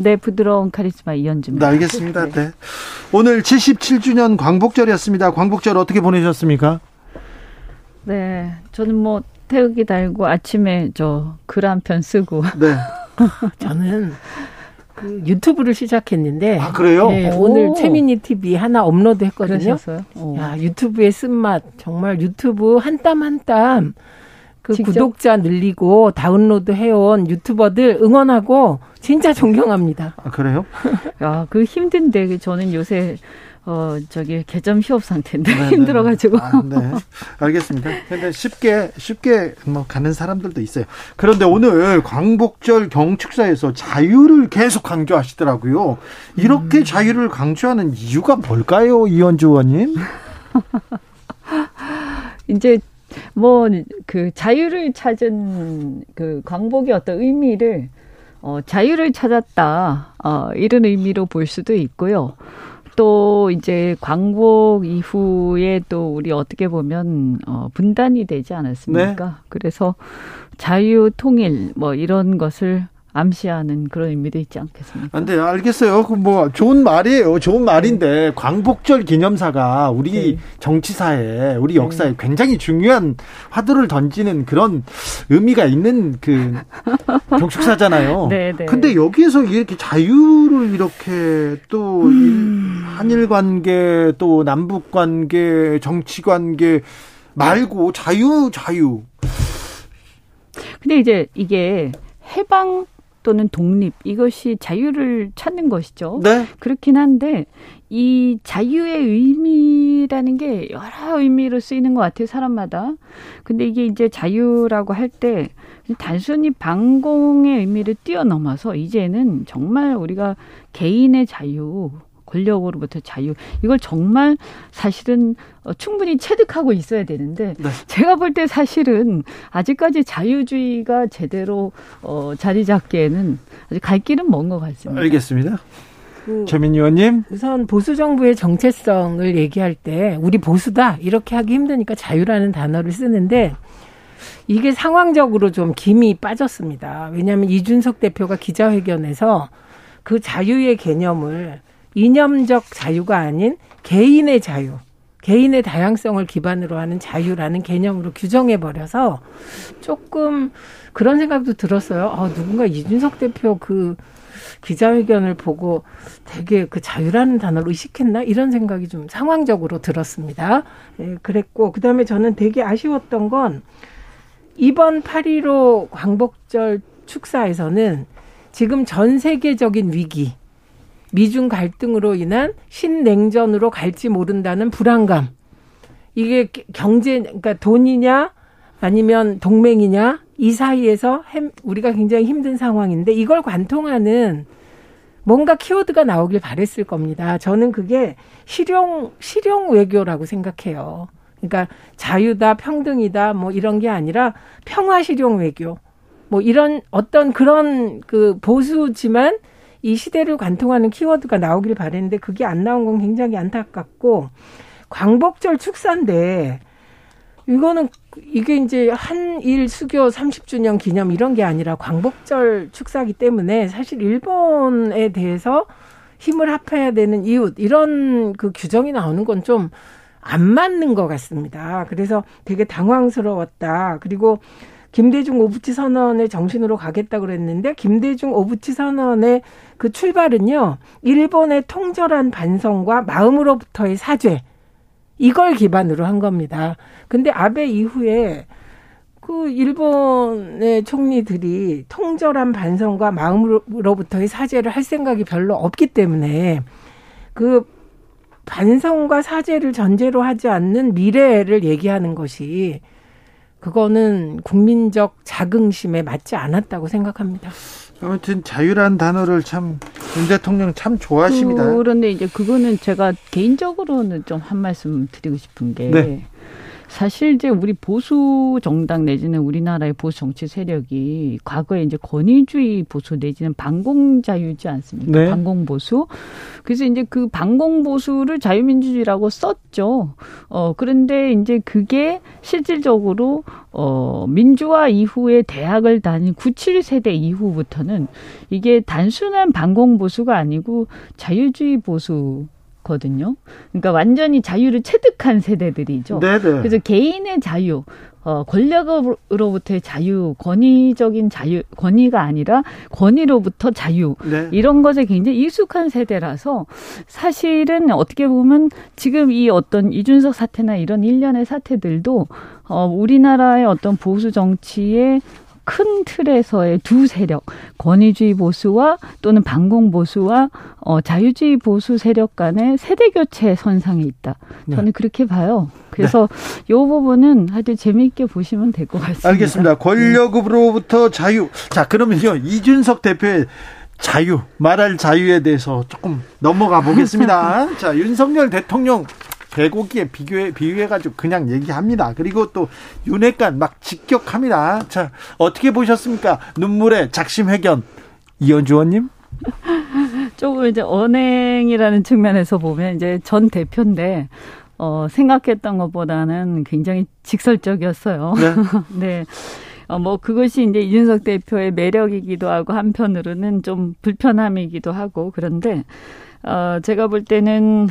네, 부드러운 카리스마 이현주입니다. 네, 알겠습니다. 네. 네. 오늘 77주년 광복절이었습니다. 광복절 어떻게 보내셨습니까? 네, 저는 뭐 태극기 달고 아침에 저 글 한 편 쓰고. 네. [laughs] 저는 그 유튜브를 시작했는데 아 그래요? 네, 오늘 최민희 TV 하나 업로드했거든요. 그러셨어요? 야 유튜브의 쓴맛 정말 유튜브 한 땀 한땀 그 구독자 늘리고 다운로드 해온 유튜버들 응원하고 진짜 존경합니다. 아 그래요? 야그 [laughs] 힘든데 저는 요새 어 저기 개점 휴업 상태인데 네네. 힘들어가지고. 아, 네. 알겠습니다. 근데 쉽게 쉽게 뭐 가는 사람들도 있어요. 그런데 오늘 광복절 경축사에서 자유를 계속 강조하시더라고요. 이렇게 음. 자유를 강조하는 이유가 뭘까요, 이현주 의원님? [laughs] 이제 뭐 그 자유를 찾은 그 광복의 어떤 의미를 어 자유를 찾았다 어 이런 의미로 볼 수도 있고요. 또 이제 광복 이후에 또 우리 어떻게 보면 어 분단이 되지 않았습니까? 네. 그래서 자유 통일 뭐 이런 것을 암시하는 그런 의미도 있지 않겠습니까? 안 돼, 알겠어요. 그 뭐 좋은 말이에요. 좋은 말인데 네. 광복절 기념사가 우리 네. 정치사에, 우리 네. 역사에 네. 굉장히 중요한 화두를 던지는 그런 의미가 있는 그 [laughs] 경축사잖아요. 네, 네. 근데 여기에서 이렇게 자유를 이렇게 또 음. 한일 관계, 또 남북 관계, 정치 관계 말고 자유, 자유. 근데 이제 이게 해방 또는 독립 이것이 자유를 찾는 것이죠. 네. 그렇긴 한데 이 자유의 의미라는 게 여러 의미로 쓰이는 것 같아요 사람마다. 근데 이게 이제 자유라고 할 때 단순히 반공의 의미를 뛰어넘어서 이제는 정말 우리가 개인의 자유 권력으로부터 자유 이걸 정말 사실은 어, 충분히 체득하고 있어야 되는데 네. 제가 볼 때 사실은 아직까지 자유주의가 제대로 어, 자리 잡기에는 아직 갈 길은 먼 것 같습니다. 알겠습니다. 그 최민희 의원님. 우선 보수 정부의 정체성을 얘기할 때 우리 보수다 이렇게 하기 힘드니까 자유라는 단어를 쓰는데 이게 상황적으로 좀 김이 빠졌습니다. 왜냐하면 이준석 대표가 기자회견에서 그 자유의 개념을 이념적 자유가 아닌 개인의 자유, 개인의 다양성을 기반으로 하는 자유라는 개념으로 규정해 버려서 조금 그런 생각도 들었어요. 아, 누군가 이준석 대표 그 기자회견을 보고 되게 그 자유라는 단어를 의식했나 이런 생각이 좀 상황적으로 들었습니다. 예, 그랬고 그다음에 저는 되게 아쉬웠던 건 이번 8.15 광복절 축사에서는 지금 전 세계적인 위기 미중 갈등으로 인한 신냉전으로 갈지 모른다는 불안감. 이게 경제, 그러니까 돈이냐 아니면 동맹이냐 이 사이에서 우리가 굉장히 힘든 상황인데 이걸 관통하는 뭔가 키워드가 나오길 바랬을 겁니다. 저는 그게 실용, 실용 외교라고 생각해요. 그러니까 자유다, 평등이다, 뭐 이런 게 아니라 평화 실용 외교. 뭐 이런 어떤 그런 그 보수지만 이 시대를 관통하는 키워드가 나오길 바랬는데 그게 안 나온 건 굉장히 안타깝고 광복절 축사인데 이거는 이게 이제 한일 수교 30주년 기념 이런 게 아니라 광복절 축사기 때문에 사실 일본에 대해서 힘을 합해야 되는 이웃 이런 그 규정이 나오는 건 좀 안 맞는 것 같습니다. 그래서 되게 당황스러웠다. 그리고 김대중 오부치 선언의 정신으로 가겠다 그랬는데 김대중 오부치 선언의 그 출발은요. 일본의 통절한 반성과 마음으로부터의 사죄 이걸 기반으로 한 겁니다. 근데 아베 이후에 그 일본의 총리들이 통절한 반성과 마음으로부터의 사죄를 할 생각이 별로 없기 때문에 그 반성과 사죄를 전제로 하지 않는 미래를 얘기하는 것이 그거는 국민적 자긍심에 맞지 않았다고 생각합니다. 아무튼 자유란 단어를 참 윤 대통령 참 좋아하십니다. 그런데 이제 그거는 제가 개인적으로는 좀 한 말씀 드리고 싶은 게 네. 사실 이제 우리 보수 정당 내지는 우리나라의 보수 정치 세력이 과거에 이제 권위주의 보수 내지는 반공자유지 않습니까? 네. 반공보수. 그래서 이제 그 반공보수를 자유민주주의라고 썼죠. 어, 그런데 이제 그게 실질적으로 어, 민주화 이후에 대학을 다닌 97 세대 이후부터는 이게 단순한 반공보수가 아니고 자유주의 보수 거든요. 그러니까 완전히 자유를 체득한 세대들이죠. 네네. 그래서 개인의 자유, 어, 권력으로부터의 자유, 권위적인 자유, 권위가 아니라 권위로부터 자유. 네. 이런 것에 굉장히 익숙한 세대라서 사실은 어떻게 보면 지금 이 어떤 이준석 사태나 이런 일련의 사태들도 어, 우리나라의 어떤 보수 정치의 큰 틀에서의 두 세력, 권위주의 보수와 또는 반공 보수와 어, 자유주의 보수 세력 간의 세대 교체 선상에 있다. 네. 저는 네. 그렇게 봐요. 그래서 네. 이 부분은 하여튼 재미있게 보시면 될 것 같습니다. 알겠습니다. 권력으로부터 자유. 자, 그러면요. 이준석 대표의 자유, 말할 자유에 대해서 조금 넘어가 보겠습니다. [laughs] 자, 윤석열 대통령 개고기에 비교해 비유해가지고 그냥 얘기합니다. 그리고 또 윤핵관 막 직격합니다. 자 어떻게 보셨습니까? 눈물의 작심 회견 이현주 의원님. [laughs] 조금 이제 언행이라는 측면에서 보면 이제 전 대표인데 어, 생각했던 것보다는 굉장히 직설적이었어요. 네. [laughs] 네. 어, 뭐, 그것이 이제 이준석 대표의 매력이기도 하고, 한편으로는 좀 불편함이기도 하고, 그런데, 어, 제가 볼 때는,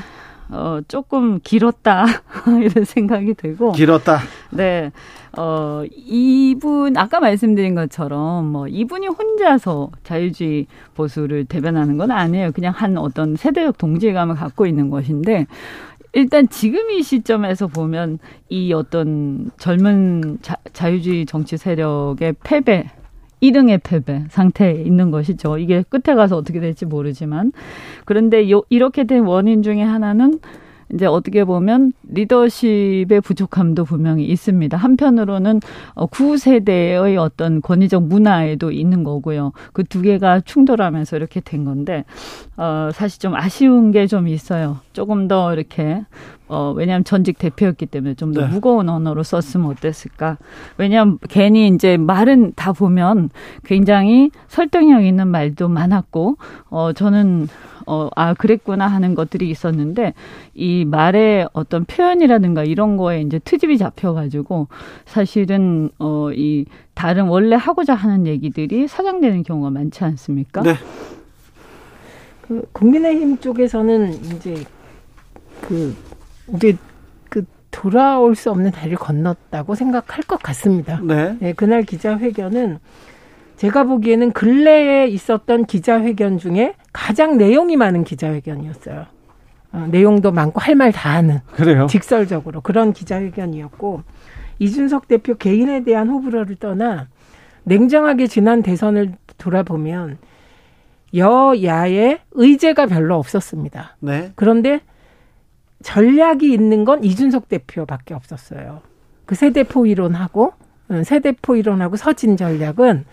어, 조금 길었다. [laughs] 이런 생각이 들고. 길었다. 네. 어, 이분, 아까 말씀드린 것처럼, 뭐, 이분이 혼자서 자유주의 보수를 대변하는 건 아니에요. 그냥 한 어떤 세대적 동질감을 갖고 있는 것인데, 일단 지금 이 시점에서 보면 이 어떤 젊은 자, 자유주의 정치 세력의 패배, 1등의 패배 상태에 있는 것이죠. 이게 끝에 가서 어떻게 될지 모르지만. 그런데 요, 이렇게 된 원인 중에 하나는 이제 어떻게 보면 리더십의 부족함도 분명히 있습니다. 한편으로는 어, 구세대의 어떤 권위적 문화에도 있는 거고요. 그 두 개가 충돌하면서 이렇게 된 건데 어 사실 좀 아쉬운 게 좀 있어요. 조금 더 이렇게 어, 왜냐하면 전직 대표였기 때문에 좀더 네. 무거운 언어로 썼으면 어땠을까. 왜냐하면 괜히 이제 말은 다 보면 굉장히 설득력 있는 말도 많았고, 어, 저는 어, 아, 그랬구나 하는 것들이 있었는데, 이 말의 어떤 표현이라든가 이런 거에 이제 트집이 잡혀가지고, 사실은, 어, 이, 다른 원래 하고자 하는 얘기들이 사장되는 경우가 많지 않습니까? 네. 그, 국민의힘 쪽에서는 이제, 그, 이제, 그, 돌아올 수 없는 다리를 건넜다고 생각할 것 같습니다. 네. 네 그날 기자회견은 제가 보기에는 근래에 있었던 기자회견 중에 가장 내용이 많은 기자회견이었어요. 어, 내용도 많고 할 말 다 하는. 그래요. 직설적으로 그런 기자회견이었고 이준석 대표 개인에 대한 호불호를 떠나 냉정하게 지난 대선을 돌아보면 여야의 의제가 별로 없었습니다. 네. 그런데 전략이 있는 건 이준석 대표밖에 없었어요. 그 세대포 이론하고 어, 세대포 이론하고 서진 전략은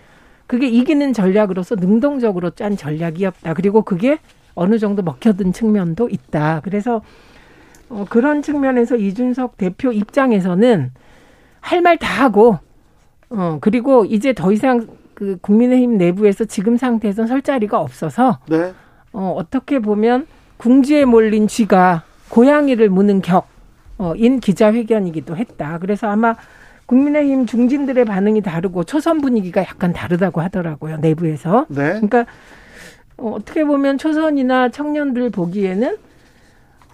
그게 이기는 전략으로서 능동적으로 짠 전략이었다. 그리고 그게 어느 정도 먹혀든 측면도 있다. 그래서 어, 그런 측면에서 이준석 대표 입장에서는 할 말 다 하고 어 그리고 이제 더 이상 그 국민의힘 내부에서 지금 상태에서는 설 자리가 없어서 네. 어 어떻게 보면 궁지에 몰린 쥐가 고양이를 무는 격인 기자회견이기도 했다. 그래서 아마 국민의힘 중진들의 반응이 다르고 초선 분위기가 약간 다르다고 하더라고요 내부에서. 네. 그러니까 어, 어떻게 보면 초선이나 청년들 보기에는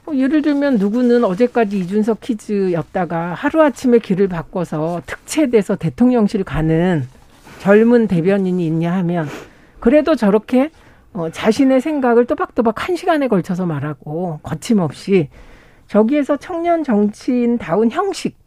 어, 예를 들면 누구는 어제까지 이준석 퀴즈였다가 하루아침에 길을 바꿔서 특채돼서 대통령실 가는 젊은 대변인이 있냐 하면 그래도 저렇게 어, 자신의 생각을 또박또박 한 시간에 걸쳐서 말하고 거침없이 저기에서 청년 정치인 다운 형식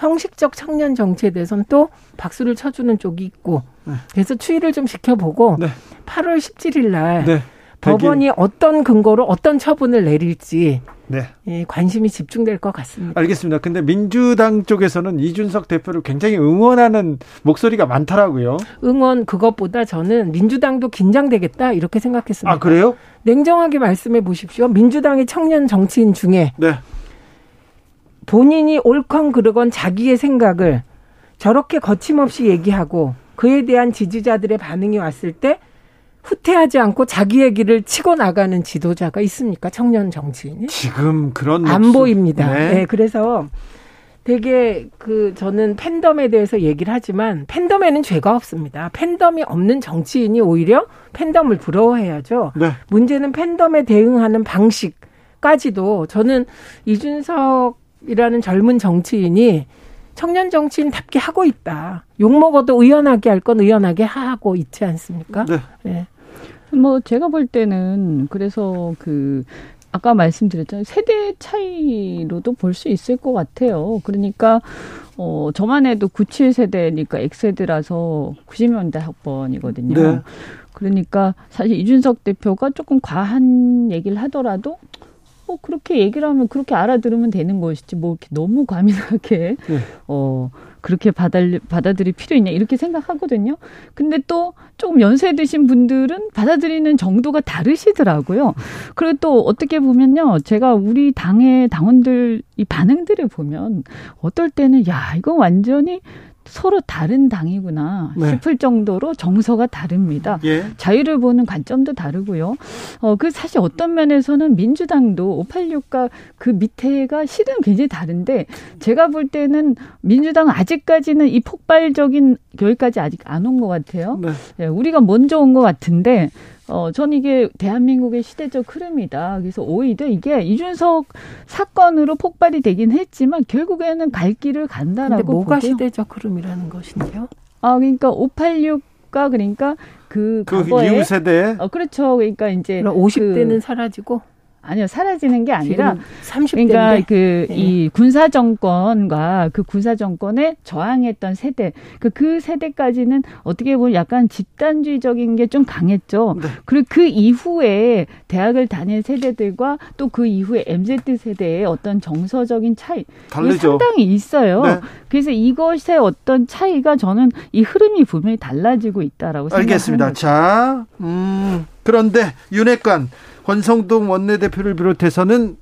형식적 청년 정치에 대해서는 또 박수를 쳐주는 쪽이 있고 네. 그래서 추이를 좀 지켜보고 네. 8월 17일 날 네. 법원이 어떤 근거로 어떤 처분을 내릴지 네. 예, 관심이 집중될 것 같습니다. 알겠습니다. 근데 민주당 쪽에서는 이준석 대표를 굉장히 응원하는 목소리가 많더라고요. 응원 그것보다 저는 민주당도 긴장되겠다 이렇게 생각했습니다. 아 그래요? 냉정하게 말씀해 보십시오. 민주당의 청년 정치인 중에 네. 본인이 옳건 그르건 자기의 생각을 저렇게 거침없이 얘기하고 그에 대한 지지자들의 반응이 왔을 때 후퇴하지 않고 자기 얘기를 치고 나가는 지도자가 있습니까? 청년 정치인이? 지금 그런 안 목소... 보입니다. 네. 네. 그래서 되게 그 저는 팬덤에 대해서 얘기를 하지만 팬덤에는 죄가 없습니다. 팬덤이 없는 정치인이 오히려 팬덤을 부러워해야죠. 네. 문제는 팬덤에 대응하는 방식까지도 저는 이준석 이라는 젊은 정치인이 청년 정치인답게 하고 있다. 욕 먹어도 의연하게 할 건 의연하게 하고 있지 않습니까? 네. 네. 뭐 제가 볼 때는 그래서 그 아까 말씀드렸잖아요. 세대 차이로도 볼 수 있을 것 같아요. 그러니까 어 저만 해도 97 세대니까 X세대라서 90년대 학번이거든요. 네. 그러니까 사실 이준석 대표가 조금 과한 얘기를 하더라도 뭐 그렇게 얘기를 하면 그렇게 알아들으면 되는 것이지 뭐 이렇게 너무 과민하게 네. 어 그렇게 받아 받아들일 필요 있냐 이렇게 생각하거든요. 근데 또 조금 연세 드신 분들은 받아들이는 정도가 다르시더라고요. 그리고 또 어떻게 보면요, 제가 우리 당의 당원들 이 반응들을 보면 어떨 때는 야 이거 완전히 서로 다른 당이구나 네. 싶을 정도로 정서가 다릅니다. 예. 자유를 보는 관점도 다르고요. 어, 그 사실 어떤 면에서는 민주당도 586과 그 밑에가 실은 굉장히 다른데 제가 볼 때는 민주당은 아직까지는 이 폭발적인 여기까지 아직 안 온 것 같아요. 네. 네, 우리가 먼저 온 것 같은데 어, 전 이게 대한민국의 시대적 흐름이다. 그래서 오히려 이게 이준석 사건으로 폭발이 되긴 했지만 결국에는 갈 길을 간다라고 근데 뭐가 보고요. 시대적 흐름이라는 것인데요? 아, 그러니까 586가 그러니까 그, 그 이후 세대 어 그렇죠. 그러니까 이제 50대는 그, 사라지고 아니요 사라지는 게 아니라 30대인데. 그러니까 그이 네. 군사 정권과 그 군사 정권에 저항했던 세대 그, 그 세대까지는 어떻게 보면 약간 집단주의적인 게 좀 강했죠. 네. 그리고 그 이후에 대학을 다닌 세대들과 또 그 이후에 MZ 세대의 어떤 정서적인 차이 다르죠. 상당히 있어요. 네. 그래서 이것의 어떤 차이가 저는 이 흐름이 분명히 달라지고 있다라고 생각합니다. 알겠습니다. 자, 음, 그런데 윤핵관 권성동 원내대표를 비롯해서는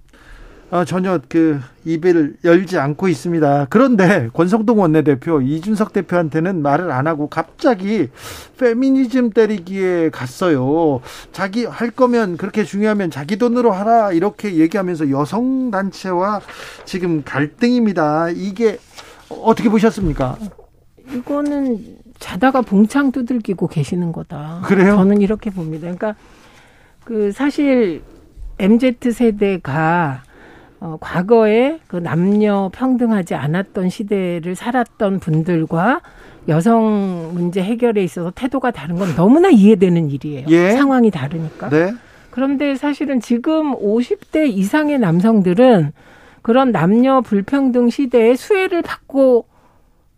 어, 전혀 그 입을 열지 않고 있습니다. 그런데 권성동 원내대표 이준석 대표한테는 말을 안 하고 갑자기 페미니즘 때리기에 갔어요. 자기 할 거면 그렇게 중요하면 자기 돈으로 하라 이렇게 얘기하면서 여성 단체와 지금 갈등입니다. 이게 어떻게 보셨습니까? 이거는 자다가 봉창 두들기고 계시는 거다. 그래요? 저는 이렇게 봅니다. 그러니까 그 사실 MZ 세대가 어, 과거에 그 남녀 평등하지 않았던 시대를 살았던 분들과 여성 문제 해결에 있어서 태도가 다른 건 너무나 이해되는 일이에요. 예. 상황이 다르니까. 네. 그런데 사실은 지금 50대 이상의 남성들은 그런 남녀 불평등 시대에 수혜를 받고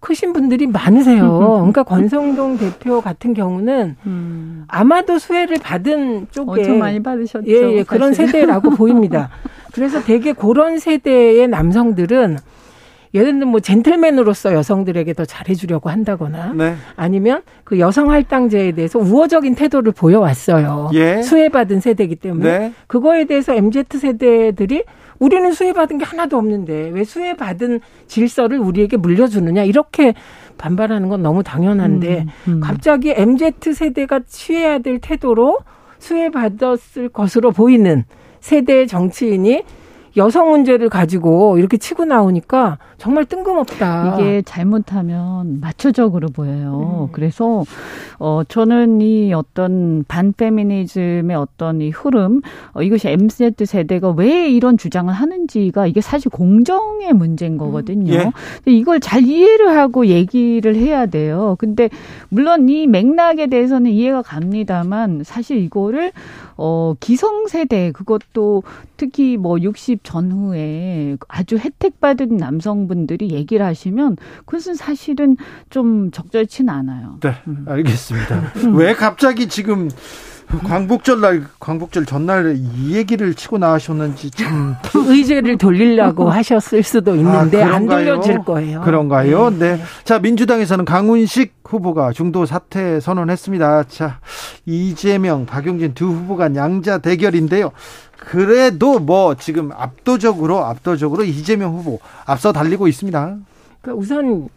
크신 분들이 많으세요. 그러니까 권성동 대표 같은 경우는 음. 아마도 수혜를 받은 쪽에 엄청 많이 받으셨죠. 예, 예 그런 세대라고 [laughs] 보입니다. 그래서 되게 그런 세대의 남성들은 예를 들면 뭐 젠틀맨으로서 여성들에게 더 잘해주려고 한다거나 네. 아니면 그 여성 할당제에 대해서 우호적인 태도를 보여왔어요. 예. 수혜받은 세대이기 때문에 네. 그거에 대해서 MZ 세대들이 우리는 수혜받은 게 하나도 없는데 왜 수혜받은 질서를 우리에게 물려주느냐 이렇게 반발하는 건 너무 당연한데 음, 음. 갑자기 MZ 세대가 취해야 될 태도로 수혜받았을 것으로 보이는 세대의 정치인이 여성 문제를 가지고 이렇게 치고 나오니까 정말 뜬금없다. 이게 잘못하면 마초적으로 보여요. 음. 그래서 어 저는 이 어떤 반페미니즘의 어떤 이 흐름 어, 이것이 MZ 세대가 왜 이런 주장을 하는지가 이게 사실 공정의 문제인 거거든요. 음. 예. 근데 이걸 잘 이해를 하고 얘기를 해야 돼요. 근데 물론 이 맥락에 대해서는 이해가 갑니다만 사실 이거를 어 기성 세대 그것도 특히 뭐 60 전후에 아주 혜택 받은 남성 분들이 얘기를 하시면 그것은 사실은 좀 적절치 는 않아요. 네, 알겠습니다. 음. 왜 갑자기 지금 광복절 날 광복절 전날 이 얘기를 치고 나가셨는지 참 의제를 돌리려고 [laughs] 하셨을 수도 있는데 아, 안 돌려질 거예요. 그런가요? 네. 네. 자 민주당에서는 강훈식 후보가 중도 사퇴 선언했습니다. 자 이재명, 박용진 두 후보가 양자 대결인데요. 그래도 뭐 지금 압도적으로 압도적으로 이재명 후보 앞서 달리고 있습니다. 그러니까 우선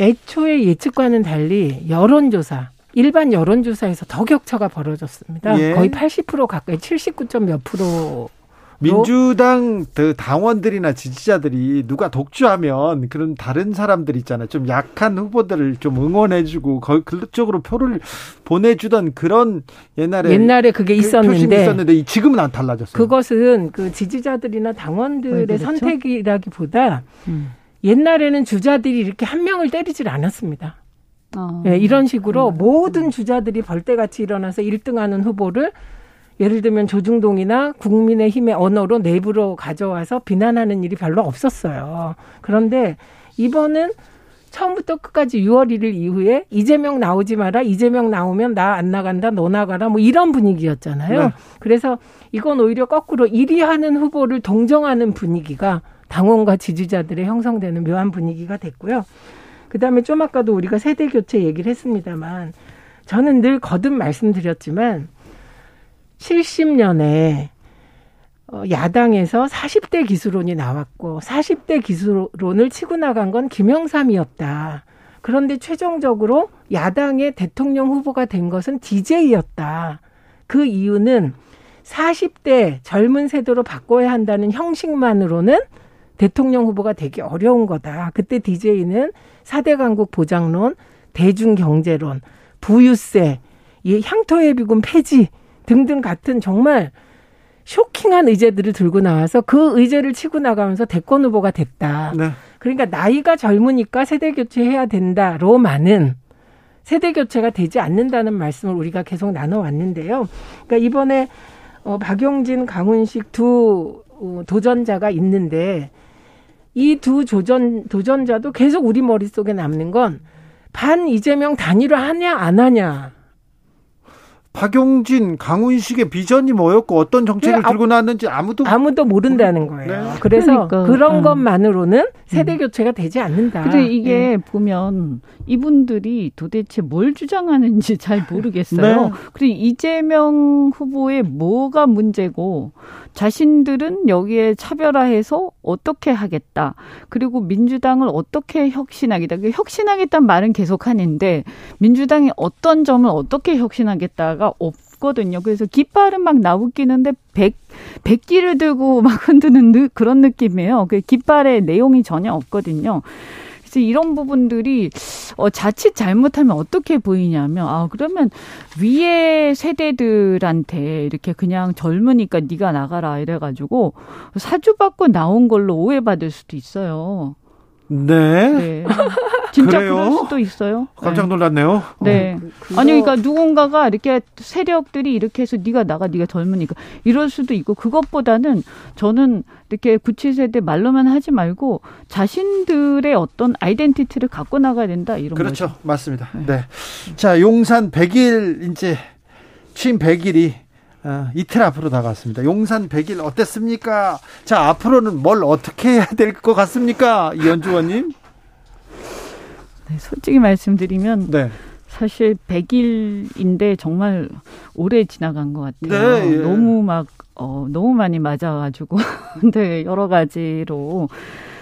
애초에 예측과는 달리 여론조사 일반 여론조사에서 더 격차가 벌어졌습니다. 예. 거의 80% 가까이 79. 몇 프로 민주당 그 당원들이나 지지자들이 누가 독주하면 그런 다른 사람들 있잖아요. 좀 약한 후보들을 좀 응원해주고 그쪽으로 표를 보내주던 그런 옛날에 옛날에 그게 그 있었는데 있었는데 지금은 안 달라졌어요. 그것은 그 지지자들이나 당원들의 그렇죠? 선택이라기보다 음. 옛날에는 주자들이 이렇게 한 명을 때리질 않았습니다. 어. 네, 이런 식으로 음. 모든 주자들이 벌떼같이 일어나서 1등하는 후보를 예를 들면 조중동이나 국민의힘의 언어로 내부로 가져와서 비난하는 일이 별로 없었어요. 그런데 이번은 처음부터 끝까지 6월 1일 이후에 이재명 나오지 마라. 이재명 나오면 나 안 나간다. 너 나가라. 뭐 이런 분위기였잖아요. 네. 그래서 이건 오히려 거꾸로 1위 하는 후보를 동정하는 분위기가 당원과 지지자들의 형성되는 묘한 분위기가 됐고요. 그다음에 좀 아까도 우리가 세대 교체 얘기를 했습니다만 저는 늘 거듭 말씀드렸지만 70년에 어, 야당에서 40대 기수론이 나왔고 40대 기수론을 치고 나간 건 김영삼이었다. 그런데 최종적으로 야당의 대통령 후보가 된 것은 DJ였다. 그 이유는 40대 젊은 세대로 바꿔야 한다는 형식만으로는 대통령 후보가 되기 어려운 거다. 그때 DJ는 4대 강국 보장론, 대중경제론, 부유세, 이 향토예비군 폐지 등등 같은 정말 쇼킹한 의제들을 들고 나와서 그 의제를 치고 나가면서 대권 후보가 됐다. 네. 그러니까 나이가 젊으니까 세대 교체해야 된다로만은 세대 교체가 되지 않는다는 말씀을 우리가 계속 나눠왔는데요. 그러니까 이번에 어, 박용진, 강훈식 두 어, 도전자가 있는데 이두 도전 도전자도 계속 우리 머릿속에 남는 건 반 이재명 단일화 하냐 안 하냐 박용진, 강훈식의 비전이 뭐였고 어떤 정책을 네, 들고 나왔는지 아무도 아무도 모른다는 거예요. 네. 그래서 그러니까. 그런 음. 것만으로는 세대 음. 교체가 되지 않는다. 근데 이게 네. 보면 이분들이 도대체 뭘 주장하는지 잘 모르겠어요. 네. 그리고 이재명 후보의 뭐가 문제고 자신들은 여기에 차별화해서 어떻게 하겠다. 그리고 민주당을 어떻게 혁신하겠다. 그 혁신하겠다는 말은 계속 하는데 민주당이 어떤 점을 어떻게 혁신하겠다가 없 거든요. 그래서 깃발은 막 나웃기는데 백, 백기를 들고 막 흔드는 그런 느낌이에요. 그 깃발의 내용이 전혀 없거든요. 그래서 이런 부분들이 어, 자칫 잘못하면 어떻게 보이냐면 아 그러면 위에 세대들한테 이렇게 그냥 젊으니까 네가 나가라 이래가지고 사주받고 나온 걸로 오해받을 수도 있어요. 네. 네. 진짜 그래요? 그럴 수도 있어요. 깜짝 네. 놀랐네요. 네. 어, 그, 아니 그러니까 누군가가 이렇게 세력들이 이렇게 해서 네가 나가 네가 젊으니까 이럴 수도 있고 그것보다는 저는 이렇게 구치세대 말로만 하지 말고 자신들의 어떤 아이덴티티를 갖고 나가야 된다 이런 그렇죠. 거죠. 맞습니다. 네. 네. 자, 용산 100일 이제 취임 100일이 어, 이틀 앞으로 다가왔습니다. 용산 100일 어땠습니까? 자, 앞으로는 뭘 어떻게 해야 될 것 같습니까? 이현주 의원님? 네, 솔직히 말씀드리면 네. 사실 100일인데 정말 오래 지나간 것 같아요. 네, 예. 너무 막, 어, 너무 많이 맞아가지고. [laughs] 네, 여러 가지로.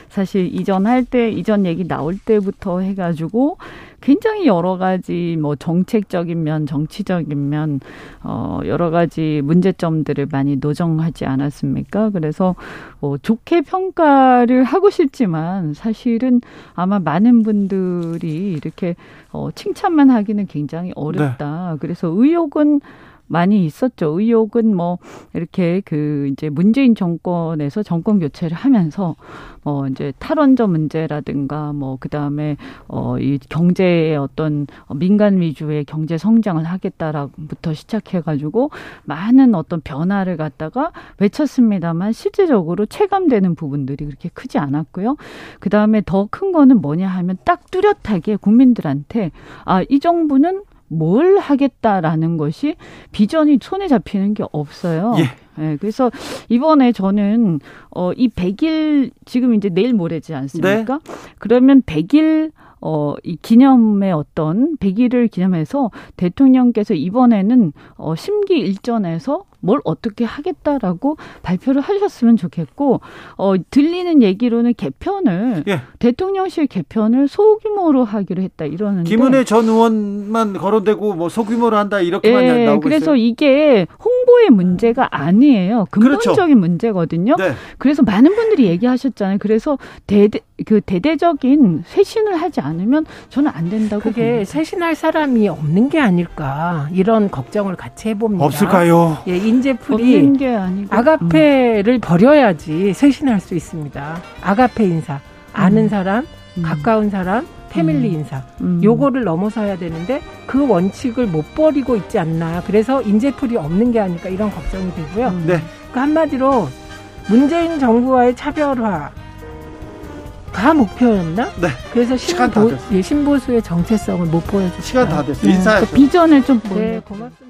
사실 이전 할 때, 이전 얘기 나올 때부터 해가지고 굉장히 여러 가지 뭐 정책적인 면, 정치적인 면, 어, 여러 가지 문제점들을 많이 노정하지 않았습니까? 그래서 뭐 좋게 평가를 하고 싶지만 사실은 아마 많은 분들이 이렇게 어, 칭찬만 하기는 굉장히 어렵다. 네. 그래서 의혹은 많이 있었죠. 의혹은 뭐 이렇게 그 이제 문재인 정권에서 정권 교체를 하면서 뭐 이제 탈원전 문제라든가 뭐 그다음에 어 이 경제의 어떤 민간 위주의 경제 성장을 하겠다라부터 시작해 가지고 많은 어떤 변화를 갖다가 외쳤습니다만 실제적으로 체감되는 부분들이 그렇게 크지 않았고요. 그다음에 더 큰 거는 뭐냐 하면 딱 뚜렷하게 국민들한테 아, 이 정부는 뭘 하겠다라는 것이 비전이 손에 잡히는 게 없어요. 예. 네, 그래서 이번에 저는 어 이 100일 지금 이제 내일 모레지 않습니까? 네. 그러면 100일 어, 이 기념의 어떤 100일을 기념해서 대통령께서 이번에는 어, 심기 일전에서 뭘 어떻게 하겠다라고 발표를 하셨으면 좋겠고 어 들리는 얘기로는 개편을 예. 대통령실 개편을 소규모로 하기로 했다 이러는데 김은혜 전 의원만 거론되고 뭐 소규모로 한다 이렇게만 예, 나오고 그래서 있어요. 이게 홍보의 문제가 아니에요. 근본적인 그렇죠. 문제거든요. 네. 그래서 많은 분들이 얘기하셨잖아요. 그래서 대대 그 대대적인 쇄신을 하지 않으면 저는 안 된다고 그게 봅니다. 쇄신할 사람이 없는 게 아닐까 이런 걱정을 같이 해봅니다. 없을까요? 예, 인재풀이 아가페를 음. 버려야지 쇄신할 수 있습니다. 아가페 인사, 아는 음. 사람, 음. 가까운 사람, 패밀리 음. 인사. 음. 요거를 넘어서야 되는데 그 원칙을 못 버리고 있지 않나. 그래서 인재풀이 없는 게 아닐까 이런 걱정이 되고요. 네. 그 한마디로 문재인 정부와의 차별화 가 목표였나? 네. 그래서 신보, 예, 신보수의 정체성을 못 보여줬어요. 시간 다 됐어요. 인사해. 그 비전을 좀 네, 고맙습니다.